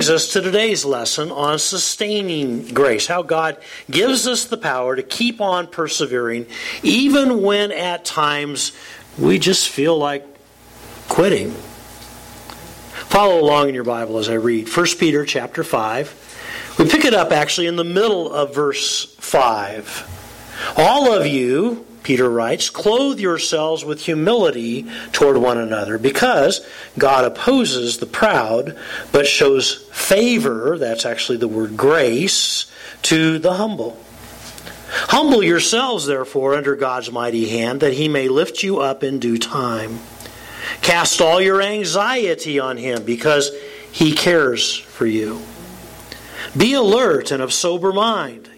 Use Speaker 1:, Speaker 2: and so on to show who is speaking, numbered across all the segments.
Speaker 1: brings us to today's lesson on sustaining grace. How God gives us the power to keep on persevering, even when at times we just feel like quitting. Follow along in your Bible as I read 1 Peter chapter 5. We pick it up actually in the middle of verse 5. All of you, Peter writes, clothe yourselves with humility toward one another, because God opposes the proud, but shows favor, that's actually the word grace, to the humble. Humble yourselves, therefore, under God's mighty hand, that he may lift you up in due time. Cast all your anxiety on him because he cares for you. Be alert and of sober mind.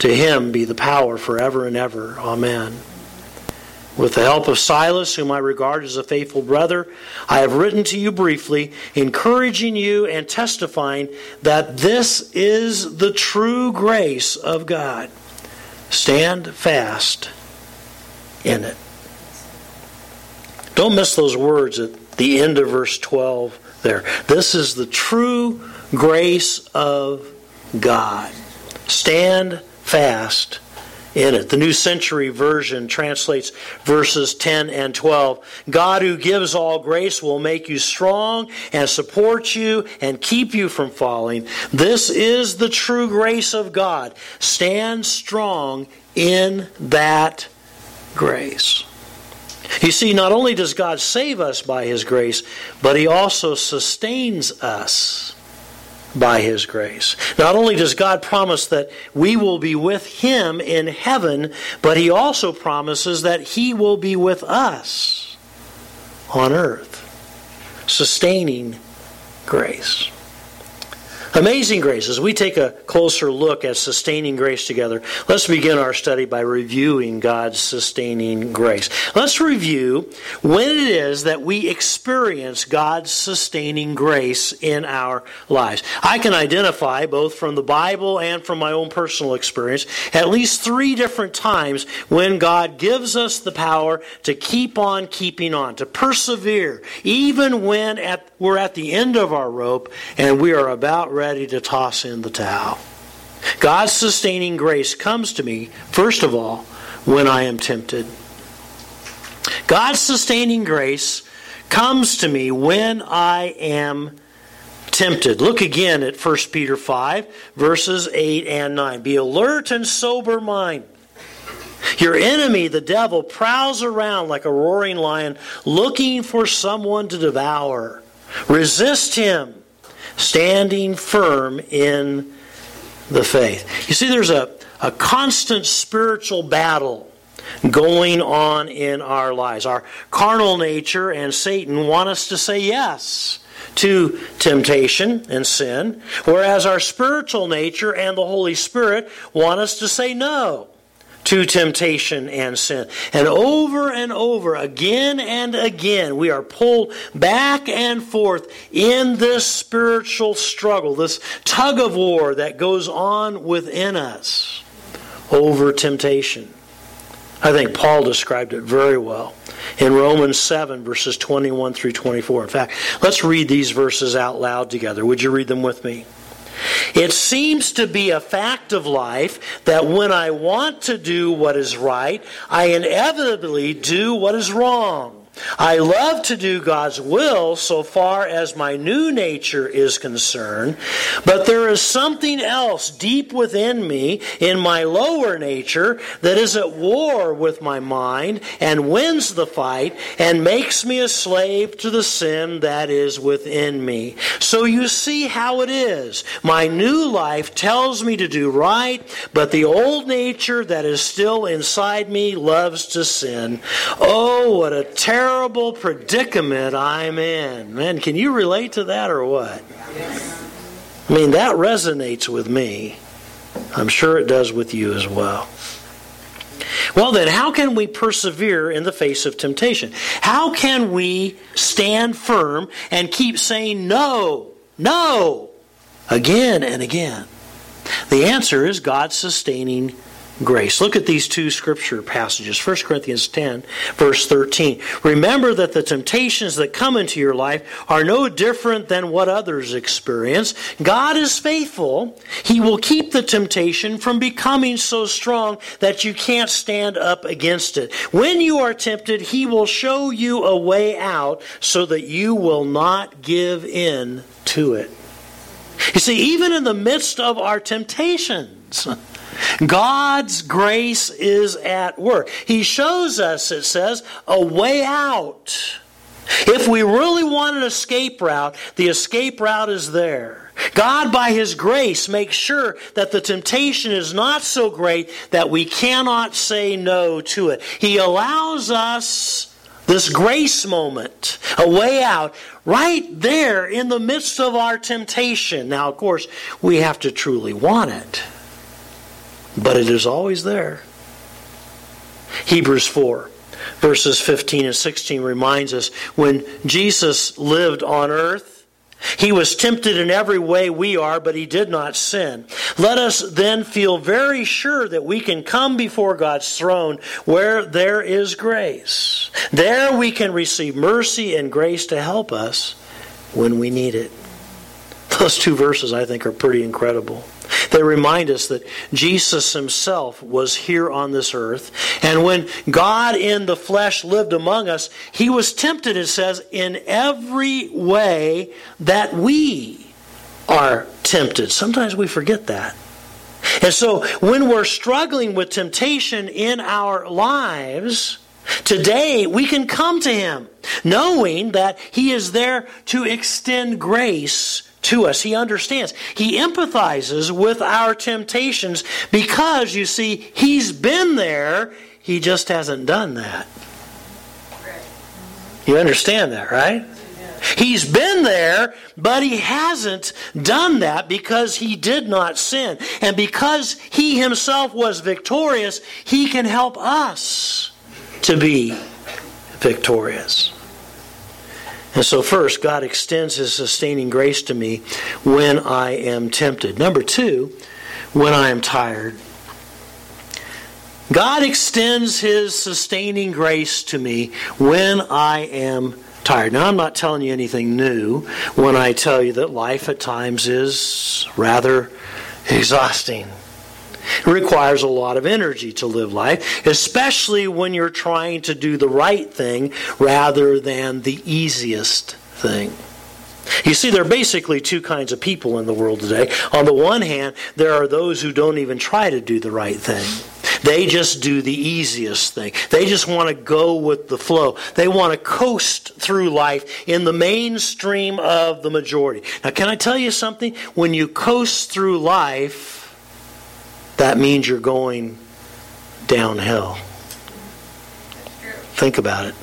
Speaker 1: To him be the power forever and ever. Amen. With the help of Silas, whom I regard as a faithful brother, I have written to you briefly, encouraging you and testifying that this is the true grace of God. Stand fast in it. Don't miss those words at the end of verse 12 there. This is the true grace of God. Stand fast in it. The New Century Version translates verses 10 and 12. God who gives all grace will make you strong and support you and keep you from falling. This is the true grace of God. Stand strong in that grace. You see, not only does God save us by His grace, but He also sustains us by His grace. Not only does God promise that we will be with Him in heaven, but He also promises that He will be with us on earth, sustaining grace. Amazing grace. As we take a closer look at sustaining grace together, let's begin our study by reviewing God's sustaining grace. Let's review when it is that we experience God's sustaining grace in our lives. I can identify, both from the Bible and from my own personal experience, at least three different times when God gives us the power to keep on keeping on, to persevere, even when at, we're at the end of our rope and we are about ready ready to toss in the towel. God's sustaining grace comes to me, first of all, when I am tempted. God's sustaining grace comes to me when I am tempted. Look again at 1 Peter 5, verses 8 and 9. Be alert and sober mind. Your enemy, the devil, prowls around like a roaring lion looking for someone to devour. Resist him standing firm in the faith. You see, there's a, a constant spiritual battle going on in our lives. Our carnal nature and Satan want us to say yes to temptation and sin, whereas our spiritual nature and the Holy Spirit want us to say no to temptation and sin. And over and over, again and again, we are pulled back and forth in this spiritual struggle, this tug of war that goes on within us over temptation. I think Paul described it very well in Romans 7, verses 21 through 24. In fact, let's read these verses out loud together. Would you read them with me? It seems to be a fact of life that when I want to do what is right, I inevitably do what is wrong. I love to do God's will so far as my new nature is concerned, but there is something else deep within me, in my lower nature, that is at war with my mind and wins the fight and makes me a slave to the sin that is within me. So you see how it is. My new life tells me to do right, but the old nature that is still inside me loves to sin. Oh, what a terrible terrible predicament I'm in. Man, can you relate to that or what? I mean, that resonates with me. I'm sure it does with you as well. Well, then, how can we persevere in the face of temptation? How can we stand firm and keep saying no, no, again and again? The answer is God's sustaining grace. Look at these two scripture passages 1 Corinthians 10, verse 13. Remember that the temptations that come into your life are no different than what others experience. God is faithful. He will keep the temptation from becoming so strong that you can't stand up against it. When you are tempted, He will show you a way out so that you will not give in to it. You see, even in the midst of our temptations, God's grace is at work. He shows us, it says, a way out. If we really want an escape route, the escape route is there. God, by His grace, makes sure that the temptation is not so great that we cannot say no to it. He allows us this grace moment, a way out, right there in the midst of our temptation. Now, of course, we have to truly want it but it is always there. Hebrews 4, verses 15 and 16 reminds us when Jesus lived on earth, he was tempted in every way we are, but he did not sin. Let us then feel very sure that we can come before God's throne where there is grace. There we can receive mercy and grace to help us when we need it. Those two verses, I think, are pretty incredible. They remind us that Jesus himself was here on this earth. And when God in the flesh lived among us, he was tempted, it says, in every way that we are tempted. Sometimes we forget that. And so when we're struggling with temptation in our lives, Today, we can come to Him knowing that He is there to extend grace to us. He understands. He empathizes with our temptations because, you see, He's been there. He just hasn't done that. You understand that, right? He's been there, but he hasn't done that because he did not sin. And because he himself was victorious, he can help us to be victorious. And so, first, God extends His sustaining grace to me when I am tempted. Number two, when I am tired. God extends His sustaining grace to me when I am tired. Now, I'm not telling you anything new when I tell you that life at times is rather exhausting. It requires a lot of energy to live life, especially when you're trying to do the right thing rather than the easiest thing. You see, there are basically two kinds of people in the world today. On the one hand, there are those who don't even try to do the right thing. They just do the easiest thing. They just want to go with the flow. They want to coast through life in the mainstream of the majority. Now, can I tell you something? When you coast through life, that means you're going downhill. Think about it.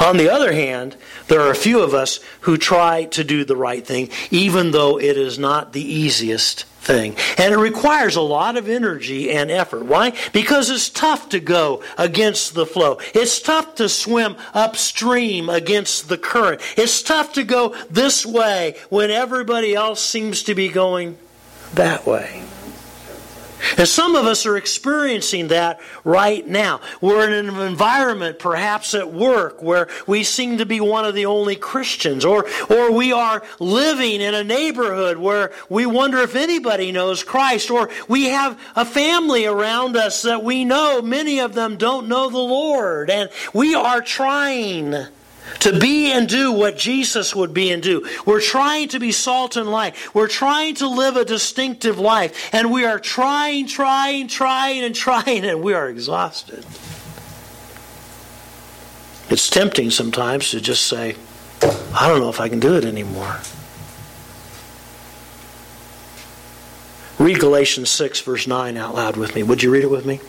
Speaker 1: On the other hand, there are a few of us who try to do the right thing, even though it is not the easiest thing. And it requires a lot of energy and effort. Why? Because it's tough to go against the flow. It's tough to swim upstream against the current. It's tough to go this way when everybody else seems to be going that way. And some of us are experiencing that right now. We're in an environment, perhaps at work, where we seem to be one of the only Christians, or, or we are living in a neighborhood where we wonder if anybody knows Christ, or we have a family around us that we know many of them don't know the Lord, and we are trying to be and do what Jesus would be and do. We're trying to be salt and light. We're trying to live a distinctive life. And we are trying, trying, trying, and trying, and we are exhausted. It's tempting sometimes to just say, I don't know if I can do it anymore. Read Galatians 6, verse 9 out loud with me. Would you read it with me?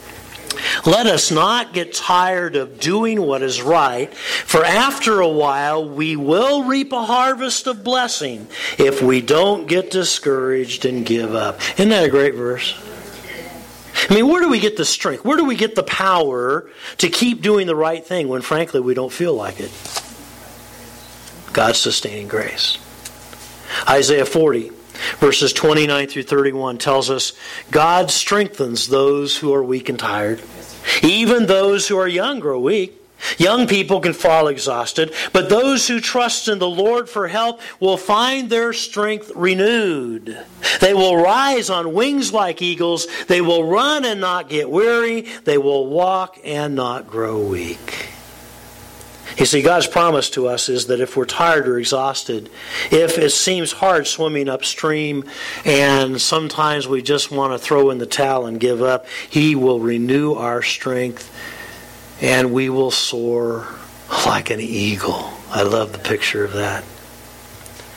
Speaker 1: Let us not get tired of doing what is right, for after a while we will reap a harvest of blessing if we don't get discouraged and give up. Isn't that a great verse? I mean, where do we get the strength? Where do we get the power to keep doing the right thing when, frankly, we don't feel like it? God's sustaining grace. Isaiah 40, verses 29 through 31 tells us God strengthens those who are weak and tired. Even those who are young grow weak. Young people can fall exhausted, but those who trust in the Lord for help will find their strength renewed. They will rise on wings like eagles. They will run and not get weary. They will walk and not grow weak. You see, God's promise to us is that if we're tired or exhausted, if it seems hard swimming upstream and sometimes we just want to throw in the towel and give up, He will renew our strength and we will soar like an eagle. I love the picture of that.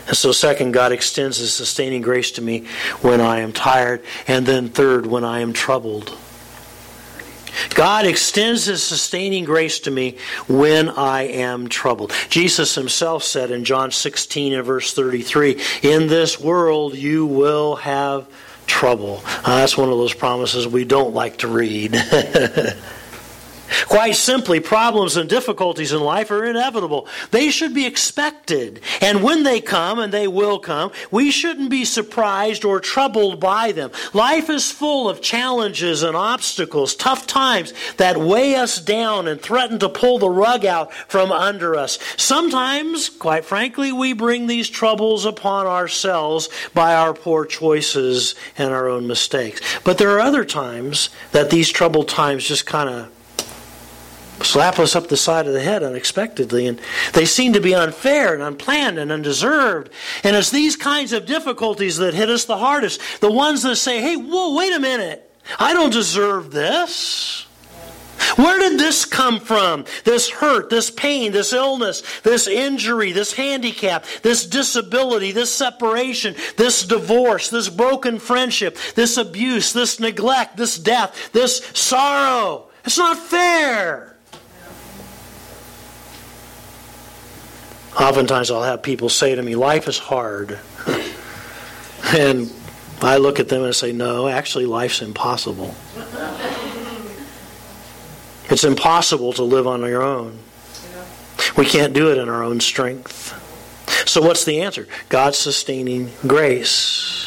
Speaker 1: And so, second, God extends His sustaining grace to me when I am tired. And then, third, when I am troubled. God extends His sustaining grace to me when I am troubled. Jesus Himself said in John 16 and verse 33 In this world you will have trouble. Uh, that's one of those promises we don't like to read. Quite simply, problems and difficulties in life are inevitable. They should be expected. And when they come, and they will come, we shouldn't be surprised or troubled by them. Life is full of challenges and obstacles, tough times that weigh us down and threaten to pull the rug out from under us. Sometimes, quite frankly, we bring these troubles upon ourselves by our poor choices and our own mistakes. But there are other times that these troubled times just kind of slap us up the side of the head unexpectedly. And they seem to be unfair and unplanned and undeserved. And it's these kinds of difficulties that hit us the hardest. The ones that say, hey, whoa, wait a minute. I don't deserve this. Where did this come from? This hurt, this pain, this illness, this injury, this handicap, this disability, this separation, this divorce, this broken friendship, this abuse, this neglect, this death, this sorrow. It's not fair. Oftentimes I'll have people say to me, Life is hard. and I look at them and say, No, actually, life's impossible. It's impossible to live on your own. We can't do it in our own strength. So, what's the answer? God's sustaining grace.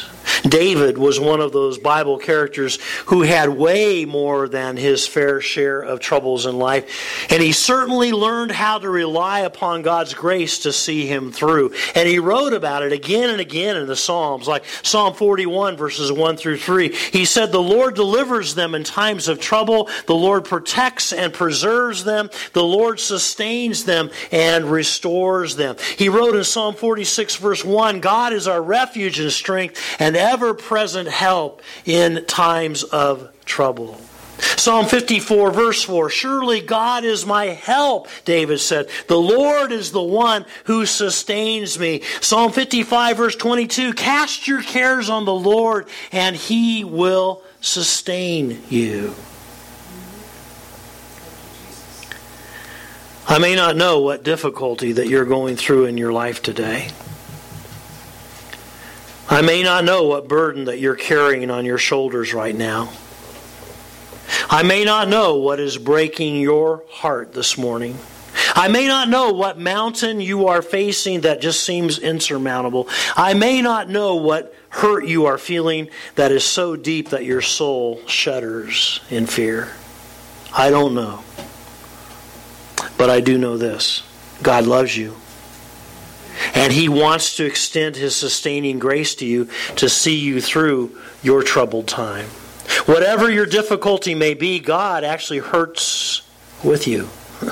Speaker 1: David was one of those Bible characters who had way more than his fair share of troubles in life. And he certainly learned how to rely upon God's grace to see him through. And he wrote about it again and again in the Psalms, like Psalm 41, verses 1 through 3. He said, The Lord delivers them in times of trouble. The Lord protects and preserves them. The Lord sustains them and restores them. He wrote in Psalm 46, verse 1, God is our refuge and strength and ever present help in times of trouble. Psalm 54, verse 4 Surely God is my help, David said. The Lord is the one who sustains me. Psalm 55, verse 22 Cast your cares on the Lord, and he will sustain you. I may not know what difficulty that you're going through in your life today. I may not know what burden that you're carrying on your shoulders right now. I may not know what is breaking your heart this morning. I may not know what mountain you are facing that just seems insurmountable. I may not know what hurt you are feeling that is so deep that your soul shudders in fear. I don't know. But I do know this God loves you. And He wants to extend His sustaining grace to you to see you through your troubled time. Whatever your difficulty may be, God actually hurts with you.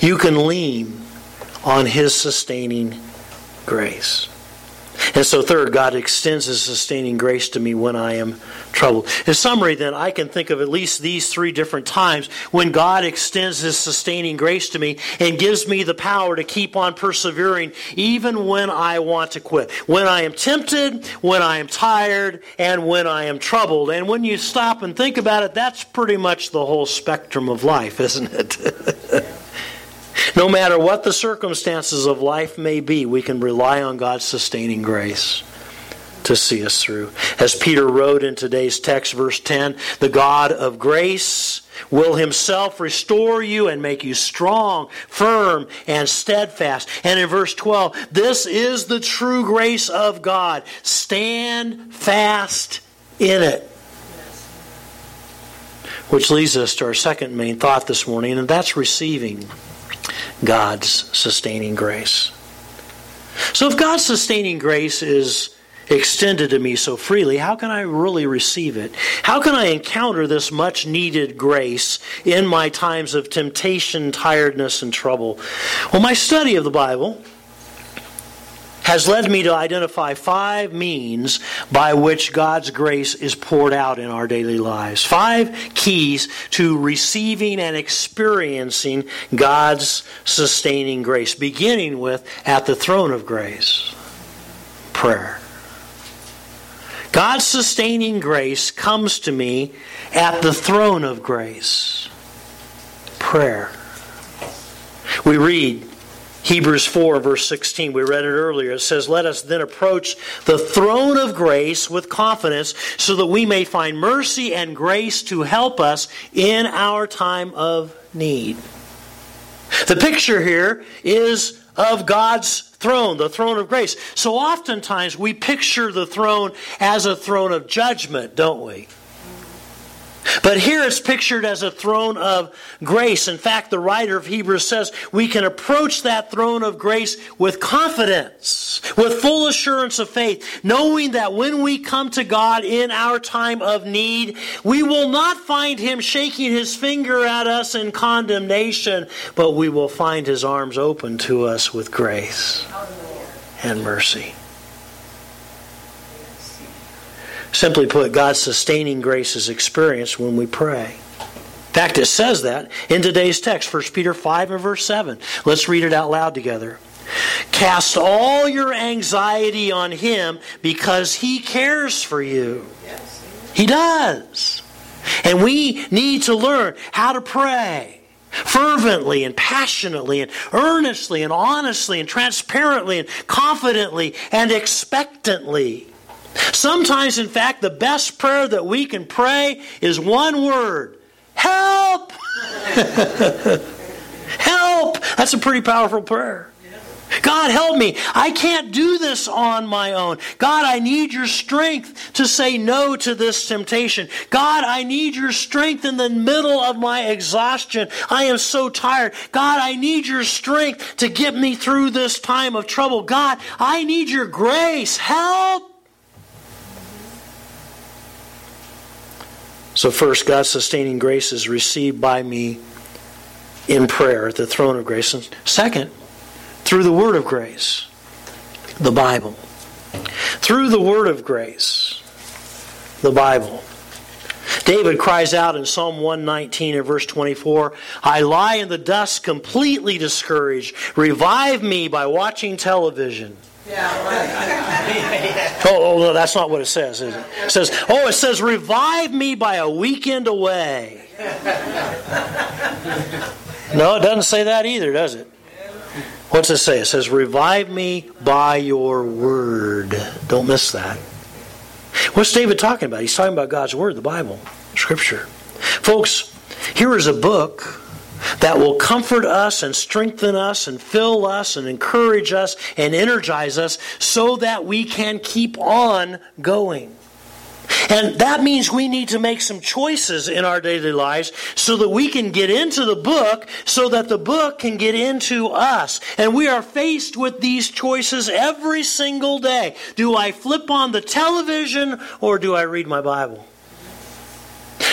Speaker 1: You can lean on His sustaining grace. And so, third, God extends His sustaining grace to me when I am troubled. In summary, then, I can think of at least these three different times when God extends His sustaining grace to me and gives me the power to keep on persevering even when I want to quit. When I am tempted, when I am tired, and when I am troubled. And when you stop and think about it, that's pretty much the whole spectrum of life, isn't it? No matter what the circumstances of life may be, we can rely on God's sustaining grace to see us through. As Peter wrote in today's text, verse 10, the God of grace will himself restore you and make you strong, firm, and steadfast. And in verse 12, this is the true grace of God. Stand fast in it. Which leads us to our second main thought this morning, and that's receiving. God's sustaining grace. So, if God's sustaining grace is extended to me so freely, how can I really receive it? How can I encounter this much needed grace in my times of temptation, tiredness, and trouble? Well, my study of the Bible has led me to identify five means by which God's grace is poured out in our daily lives. Five keys to receiving and experiencing God's sustaining grace, beginning with at the throne of grace prayer. God's sustaining grace comes to me at the throne of grace prayer. We read Hebrews 4, verse 16, we read it earlier. It says, Let us then approach the throne of grace with confidence so that we may find mercy and grace to help us in our time of need. The picture here is of God's throne, the throne of grace. So oftentimes we picture the throne as a throne of judgment, don't we? But here it's pictured as a throne of grace. In fact, the writer of Hebrews says we can approach that throne of grace with confidence, with full assurance of faith, knowing that when we come to God in our time of need, we will not find Him shaking His finger at us in condemnation, but we will find His arms open to us with grace and mercy. Simply put, God's sustaining grace is experienced when we pray. In fact, it says that in today's text, 1 Peter 5 and verse 7. Let's read it out loud together. Cast all your anxiety on Him because He cares for you. He does. And we need to learn how to pray fervently and passionately and earnestly and honestly and transparently and confidently and expectantly. Sometimes, in fact, the best prayer that we can pray is one word help! help! That's a pretty powerful prayer. God, help me. I can't do this on my own. God, I need your strength to say no to this temptation. God, I need your strength in the middle of my exhaustion. I am so tired. God, I need your strength to get me through this time of trouble. God, I need your grace. Help! So, first, God's sustaining grace is received by me in prayer at the throne of grace. And second, through the Word of grace, the Bible. Through the Word of grace, the Bible. David cries out in Psalm 119 and verse 24 I lie in the dust completely discouraged. Revive me by watching television. oh, Oh, oh, no, that's not what it says, is it? It says, oh, it says, revive me by a weekend away. No, it doesn't say that either, does it? What's it say? It says, revive me by your word. Don't miss that. What's David talking about? He's talking about God's word, the Bible, Scripture. Folks, here is a book that will comfort us and strengthen us and fill us and encourage us and energize us so that we can keep on going. And that means we need to make some choices in our daily lives so that we can get into the book so that the book can get into us. And we are faced with these choices every single day. Do I flip on the television or do I read my Bible?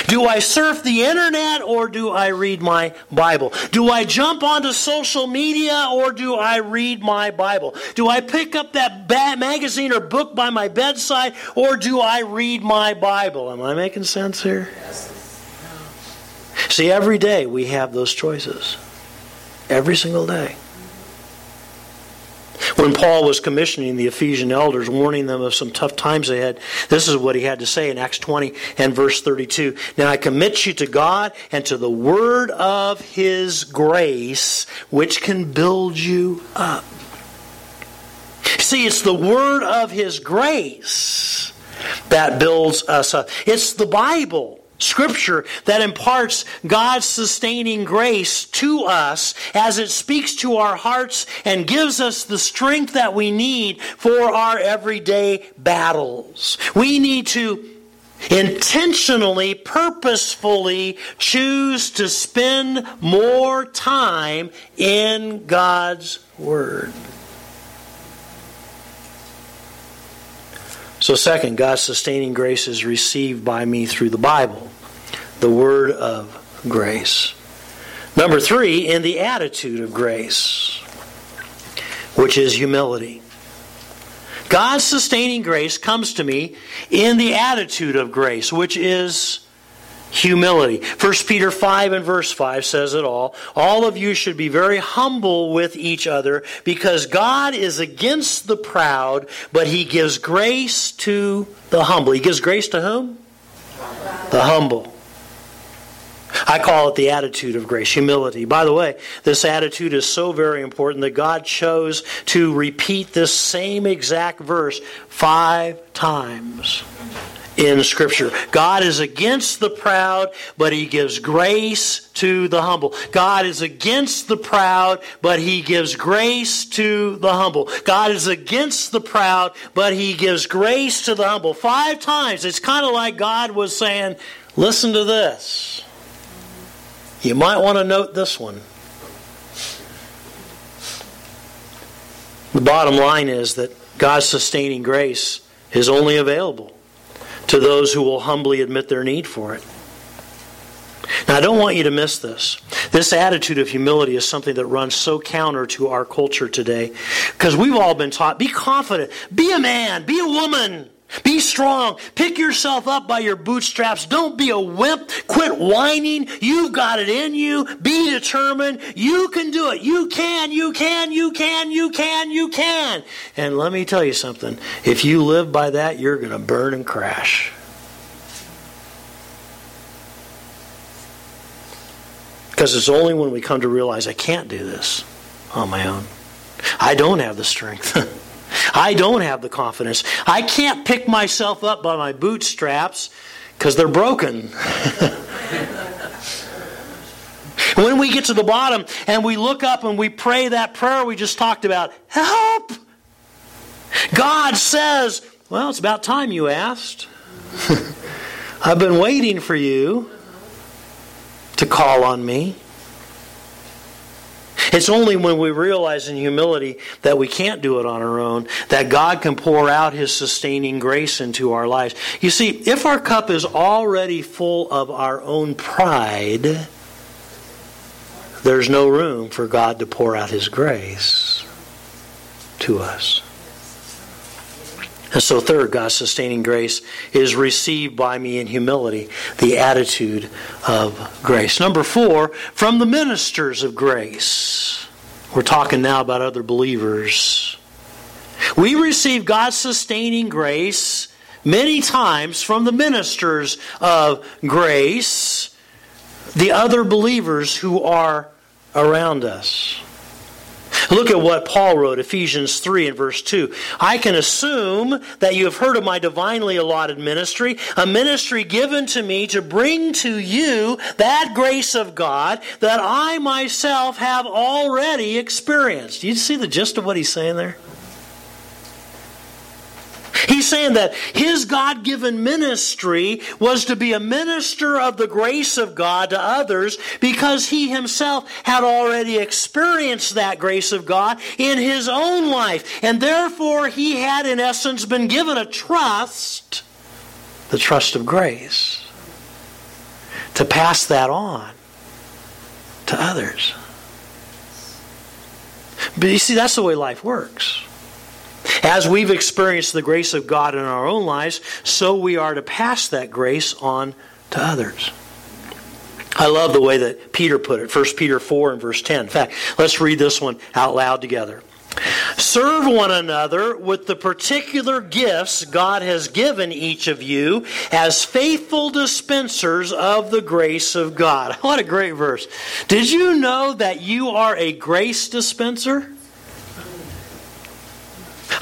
Speaker 1: Do I surf the internet or do I read my Bible? Do I jump onto social media or do I read my Bible? Do I pick up that magazine or book by my bedside or do I read my Bible? Am I making sense here? See, every day we have those choices. Every single day. When Paul was commissioning the Ephesian elders, warning them of some tough times ahead, this is what he had to say in Acts 20 and verse 32. Now I commit you to God and to the word of his grace, which can build you up. See, it's the word of his grace that builds us up. It's the Bible Scripture that imparts God's sustaining grace to us as it speaks to our hearts and gives us the strength that we need for our everyday battles. We need to intentionally, purposefully choose to spend more time in God's Word. So, second, God's sustaining grace is received by me through the Bible, the Word of grace. Number three, in the attitude of grace, which is humility. God's sustaining grace comes to me in the attitude of grace, which is humility. 1 Peter 5 and verse 5 says it all. All of you should be very humble with each other because God is against the proud, but he gives grace to the humble. He gives grace to whom? The humble. I call it the attitude of grace, humility. By the way, this attitude is so very important that God chose to repeat this same exact verse five times in Scripture. God is against the proud, but He gives grace to the humble. God is against the proud, but He gives grace to the humble. God is against the proud, but He gives grace to the humble. Five times. It's kind of like God was saying, listen to this. You might want to note this one. The bottom line is that God's sustaining grace is only available to those who will humbly admit their need for it. Now, I don't want you to miss this. This attitude of humility is something that runs so counter to our culture today because we've all been taught be confident, be a man, be a woman. Be strong. Pick yourself up by your bootstraps. Don't be a wimp. Quit whining. You've got it in you. Be determined. You can do it. You can, you can, you can, you can, you can. And let me tell you something. If you live by that, you're going to burn and crash. Because it's only when we come to realize I can't do this on my own. I don't have the strength. I don't have the confidence. I can't pick myself up by my bootstraps because they're broken. when we get to the bottom and we look up and we pray that prayer we just talked about, help! God says, Well, it's about time you asked. I've been waiting for you to call on me. It's only when we realize in humility that we can't do it on our own that God can pour out His sustaining grace into our lives. You see, if our cup is already full of our own pride, there's no room for God to pour out His grace to us. And so, third, God's sustaining grace is received by me in humility, the attitude of grace. Number four, from the ministers of grace. We're talking now about other believers. We receive God's sustaining grace many times from the ministers of grace, the other believers who are around us. Look at what Paul wrote, Ephesians 3 and verse 2. I can assume that you have heard of my divinely allotted ministry, a ministry given to me to bring to you that grace of God that I myself have already experienced. Do you see the gist of what he's saying there? He's saying that his God given ministry was to be a minister of the grace of God to others because he himself had already experienced that grace of God in his own life. And therefore, he had, in essence, been given a trust, the trust of grace. to pass that on to others. But you see, that's the way life works. As we've experienced the grace of God in our own lives, so we are to pass that grace on to others. I love the way that Peter put it, 1 Peter 4 and verse 10. In fact, let's read this one out loud together. Serve one another with the particular gifts God has given each of you as faithful dispensers of the grace of God. What a great verse. Did you know that you are a grace dispenser?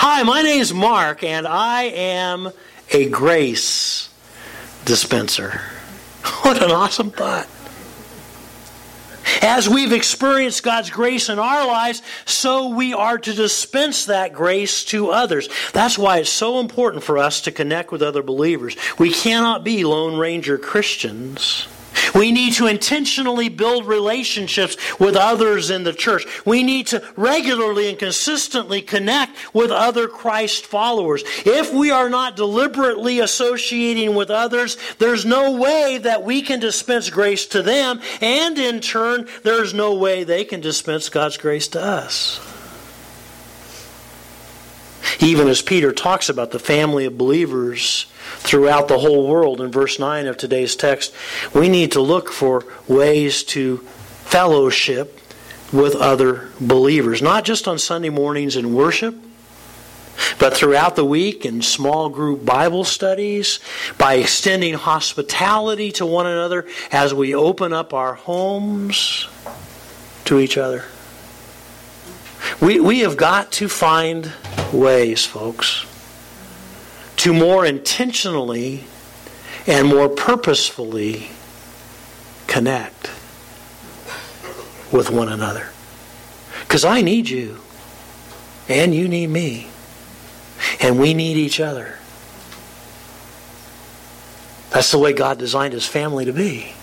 Speaker 1: Hi, my name is Mark, and I am a grace dispenser. What an awesome thought. As we've experienced God's grace in our lives, so we are to dispense that grace to others. That's why it's so important for us to connect with other believers. We cannot be Lone Ranger Christians. We need to intentionally build relationships with others in the church. We need to regularly and consistently connect with other Christ followers. If we are not deliberately associating with others, there's no way that we can dispense grace to them, and in turn, there's no way they can dispense God's grace to us. Even as Peter talks about the family of believers throughout the whole world in verse 9 of today's text, we need to look for ways to fellowship with other believers, not just on Sunday mornings in worship, but throughout the week in small group Bible studies, by extending hospitality to one another as we open up our homes to each other. We, we have got to find ways, folks to more intentionally and more purposefully connect with one another. Because I need you, and you need me, and we need each other. That's the way God designed His family to be.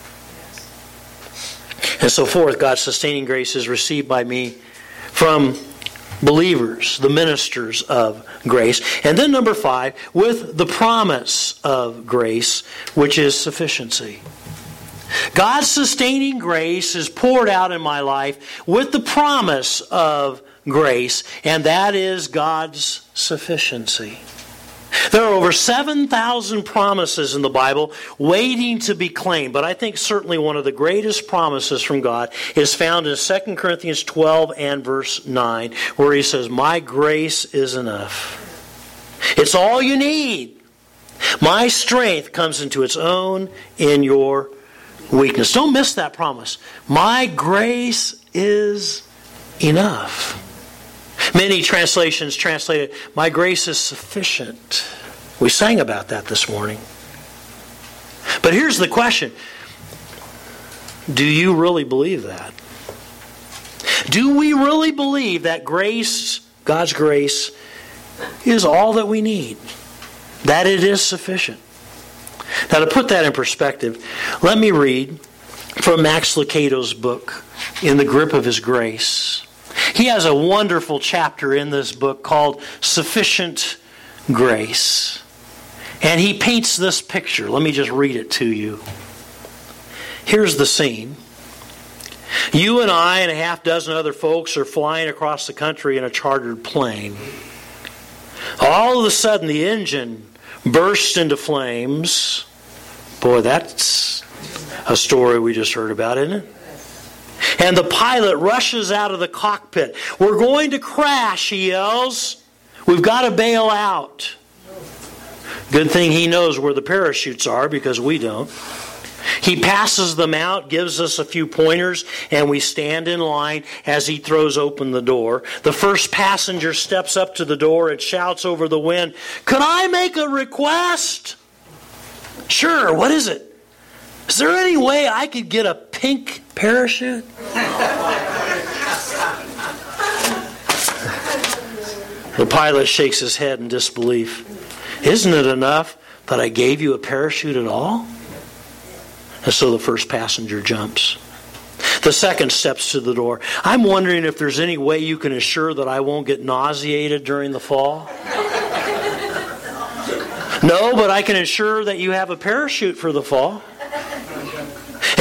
Speaker 1: And so fourth, God's sustaining grace is received by me from believers, the ministers of grace. And then number five, with the promise of grace, which is sufficiency. God's sustaining grace is poured out in my life with the promise of grace, and that is God's sufficiency. There are over 7,000 promises in the Bible waiting to be claimed, but I think certainly one of the greatest promises from God is found in 2 Corinthians 12 and verse 9, where he says, My grace is enough. It's all you need. My strength comes into its own in your weakness. Don't miss that promise. My grace is enough. Many translations translate it, My grace is sufficient. We sang about that this morning. But here's the question Do you really believe that? Do we really believe that grace, God's grace, is all that we need? That it is sufficient? Now, to put that in perspective, let me read from Max Lucado's book, In the Grip of His Grace. He has a wonderful chapter in this book called Sufficient Grace. And he paints this picture. Let me just read it to you. Here's the scene. You and I and a half dozen other folks are flying across the country in a chartered plane. All of a sudden, the engine bursts into flames. Boy, that's a story we just heard about, isn't it? And the pilot rushes out of the cockpit. We're going to crash, he yells. We've got to bail out. Good thing he knows where the parachutes are because we don't. He passes them out, gives us a few pointers, and we stand in line as he throws open the door. The first passenger steps up to the door and shouts over the wind, Could I make a request? Sure, what is it? Is there any way I could get a pink parachute? the pilot shakes his head in disbelief. Isn't it enough that I gave you a parachute at all? And so the first passenger jumps. The second steps to the door. I'm wondering if there's any way you can assure that I won't get nauseated during the fall. no, but I can assure that you have a parachute for the fall.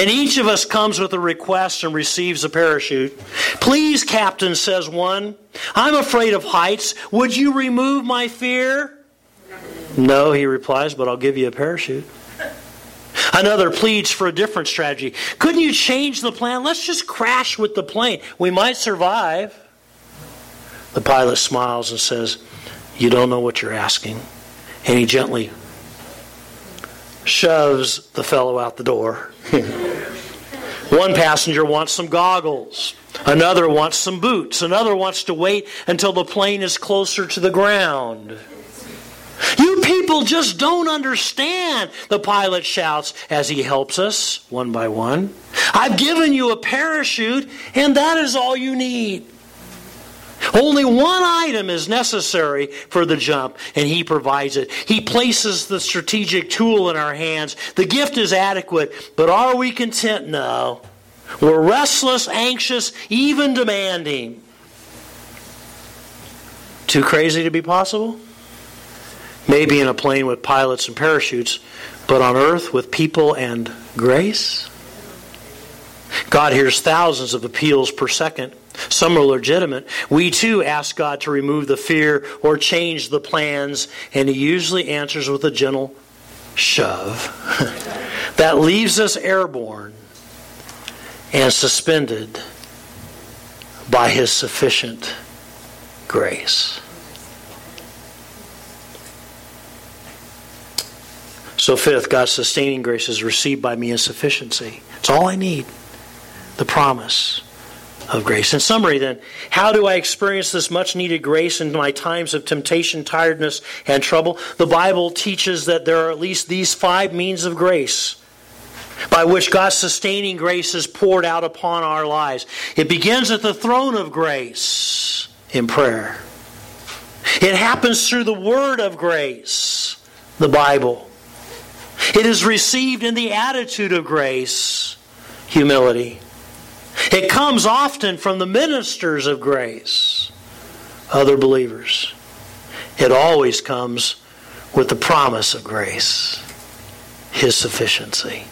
Speaker 1: And each of us comes with a request and receives a parachute. Please, Captain, says one, I'm afraid of heights. Would you remove my fear? No, he replies, but I'll give you a parachute. Another pleads for a different strategy. Couldn't you change the plan? Let's just crash with the plane. We might survive. The pilot smiles and says, You don't know what you're asking. And he gently shoves the fellow out the door. One passenger wants some goggles. Another wants some boots. Another wants to wait until the plane is closer to the ground. You people just don't understand, the pilot shouts as he helps us one by one. I've given you a parachute, and that is all you need. Only one item is necessary for the jump, and He provides it. He places the strategic tool in our hands. The gift is adequate, but are we content? No. We're restless, anxious, even demanding. Too crazy to be possible? Maybe in a plane with pilots and parachutes, but on earth with people and grace? God hears thousands of appeals per second. Some are legitimate. We too ask God to remove the fear or change the plans, and He usually answers with a gentle shove. that leaves us airborne and suspended by His sufficient grace. So, fifth, God's sustaining grace is received by me in sufficiency. It's all I need. The promise of grace. In summary, then, how do I experience this much needed grace in my times of temptation, tiredness, and trouble? The Bible teaches that there are at least these five means of grace by which God's sustaining grace is poured out upon our lives. It begins at the throne of grace in prayer, it happens through the word of grace, the Bible. It is received in the attitude of grace, humility. It comes often from the ministers of grace, other believers. It always comes with the promise of grace, His sufficiency.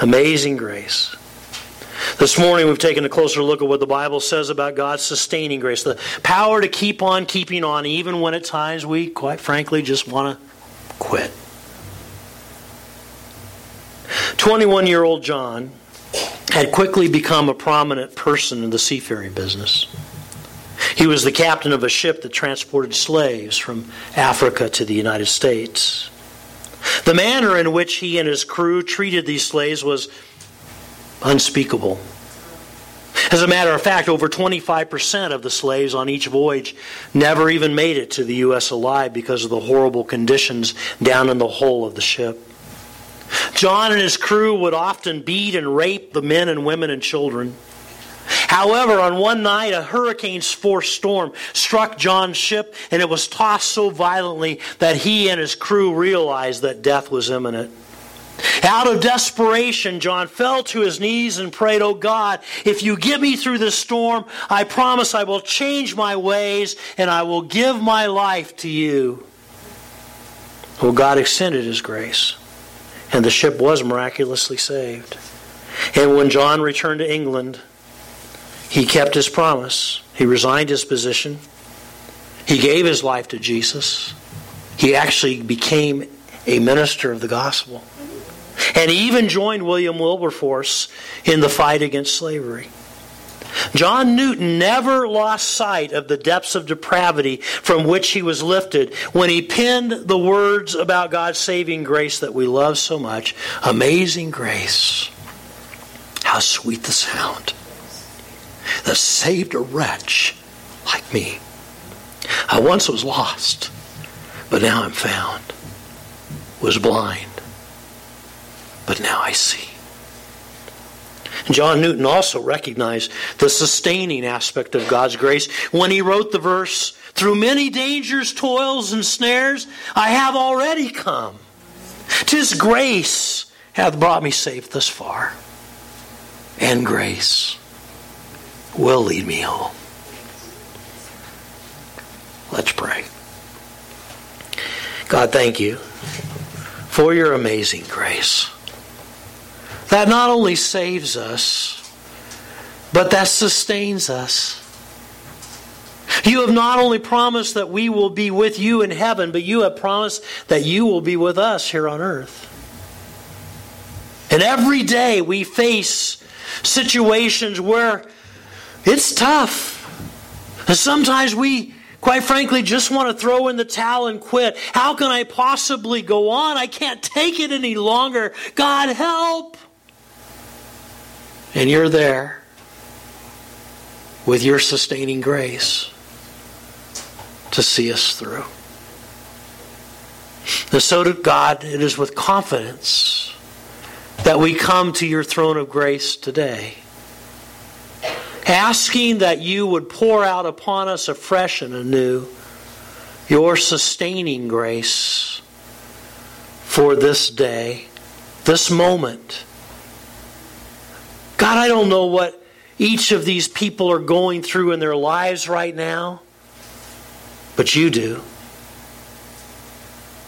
Speaker 1: Amazing grace. This morning we've taken a closer look at what the Bible says about God's sustaining grace, the power to keep on keeping on, even when at times we, quite frankly, just want to quit. 21 year old John had quickly become a prominent person in the seafaring business. He was the captain of a ship that transported slaves from Africa to the United States. The manner in which he and his crew treated these slaves was unspeakable. As a matter of fact, over 25% of the slaves on each voyage never even made it to the U.S. alive because of the horrible conditions down in the hull of the ship. John and his crew would often beat and rape the men and women and children. However, on one night, a hurricane's force storm struck John's ship, and it was tossed so violently that he and his crew realized that death was imminent. Out of desperation, John fell to his knees and prayed, Oh God, if you get me through this storm, I promise I will change my ways and I will give my life to you. Well, God extended his grace and the ship was miraculously saved. And when John returned to England, he kept his promise. He resigned his position. He gave his life to Jesus. He actually became a minister of the gospel. And he even joined William Wilberforce in the fight against slavery. John Newton never lost sight of the depths of depravity from which he was lifted when he penned the words about God's saving grace that we love so much Amazing grace. How sweet the sound that saved a wretch like me. I once was lost, but now I'm found, was blind, but now I see. John Newton also recognized the sustaining aspect of God's grace when he wrote the verse, Through many dangers, toils, and snares, I have already come. Tis grace hath brought me safe thus far, and grace will lead me home. Let's pray. God, thank you for your amazing grace. That not only saves us, but that sustains us. You have not only promised that we will be with you in heaven, but you have promised that you will be with us here on earth. And every day we face situations where it's tough. And sometimes we, quite frankly, just want to throw in the towel and quit. How can I possibly go on? I can't take it any longer. God, help! And you're there with your sustaining grace to see us through. And so to God, it is with confidence that we come to your throne of grace today, asking that you would pour out upon us afresh and anew your sustaining grace for this day, this moment. God, I don't know what each of these people are going through in their lives right now, but you do.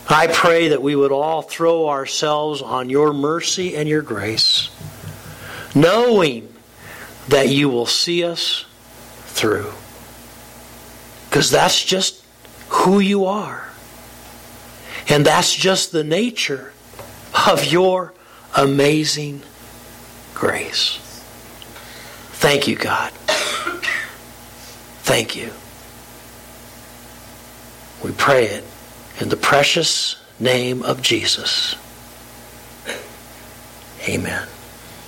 Speaker 1: I pray that we would all throw ourselves on your mercy and your grace, knowing that you will see us through. Because that's just who you are. And that's just the nature of your amazing grace. Thank you, God. Thank you. We pray it in the precious name of Jesus. Amen.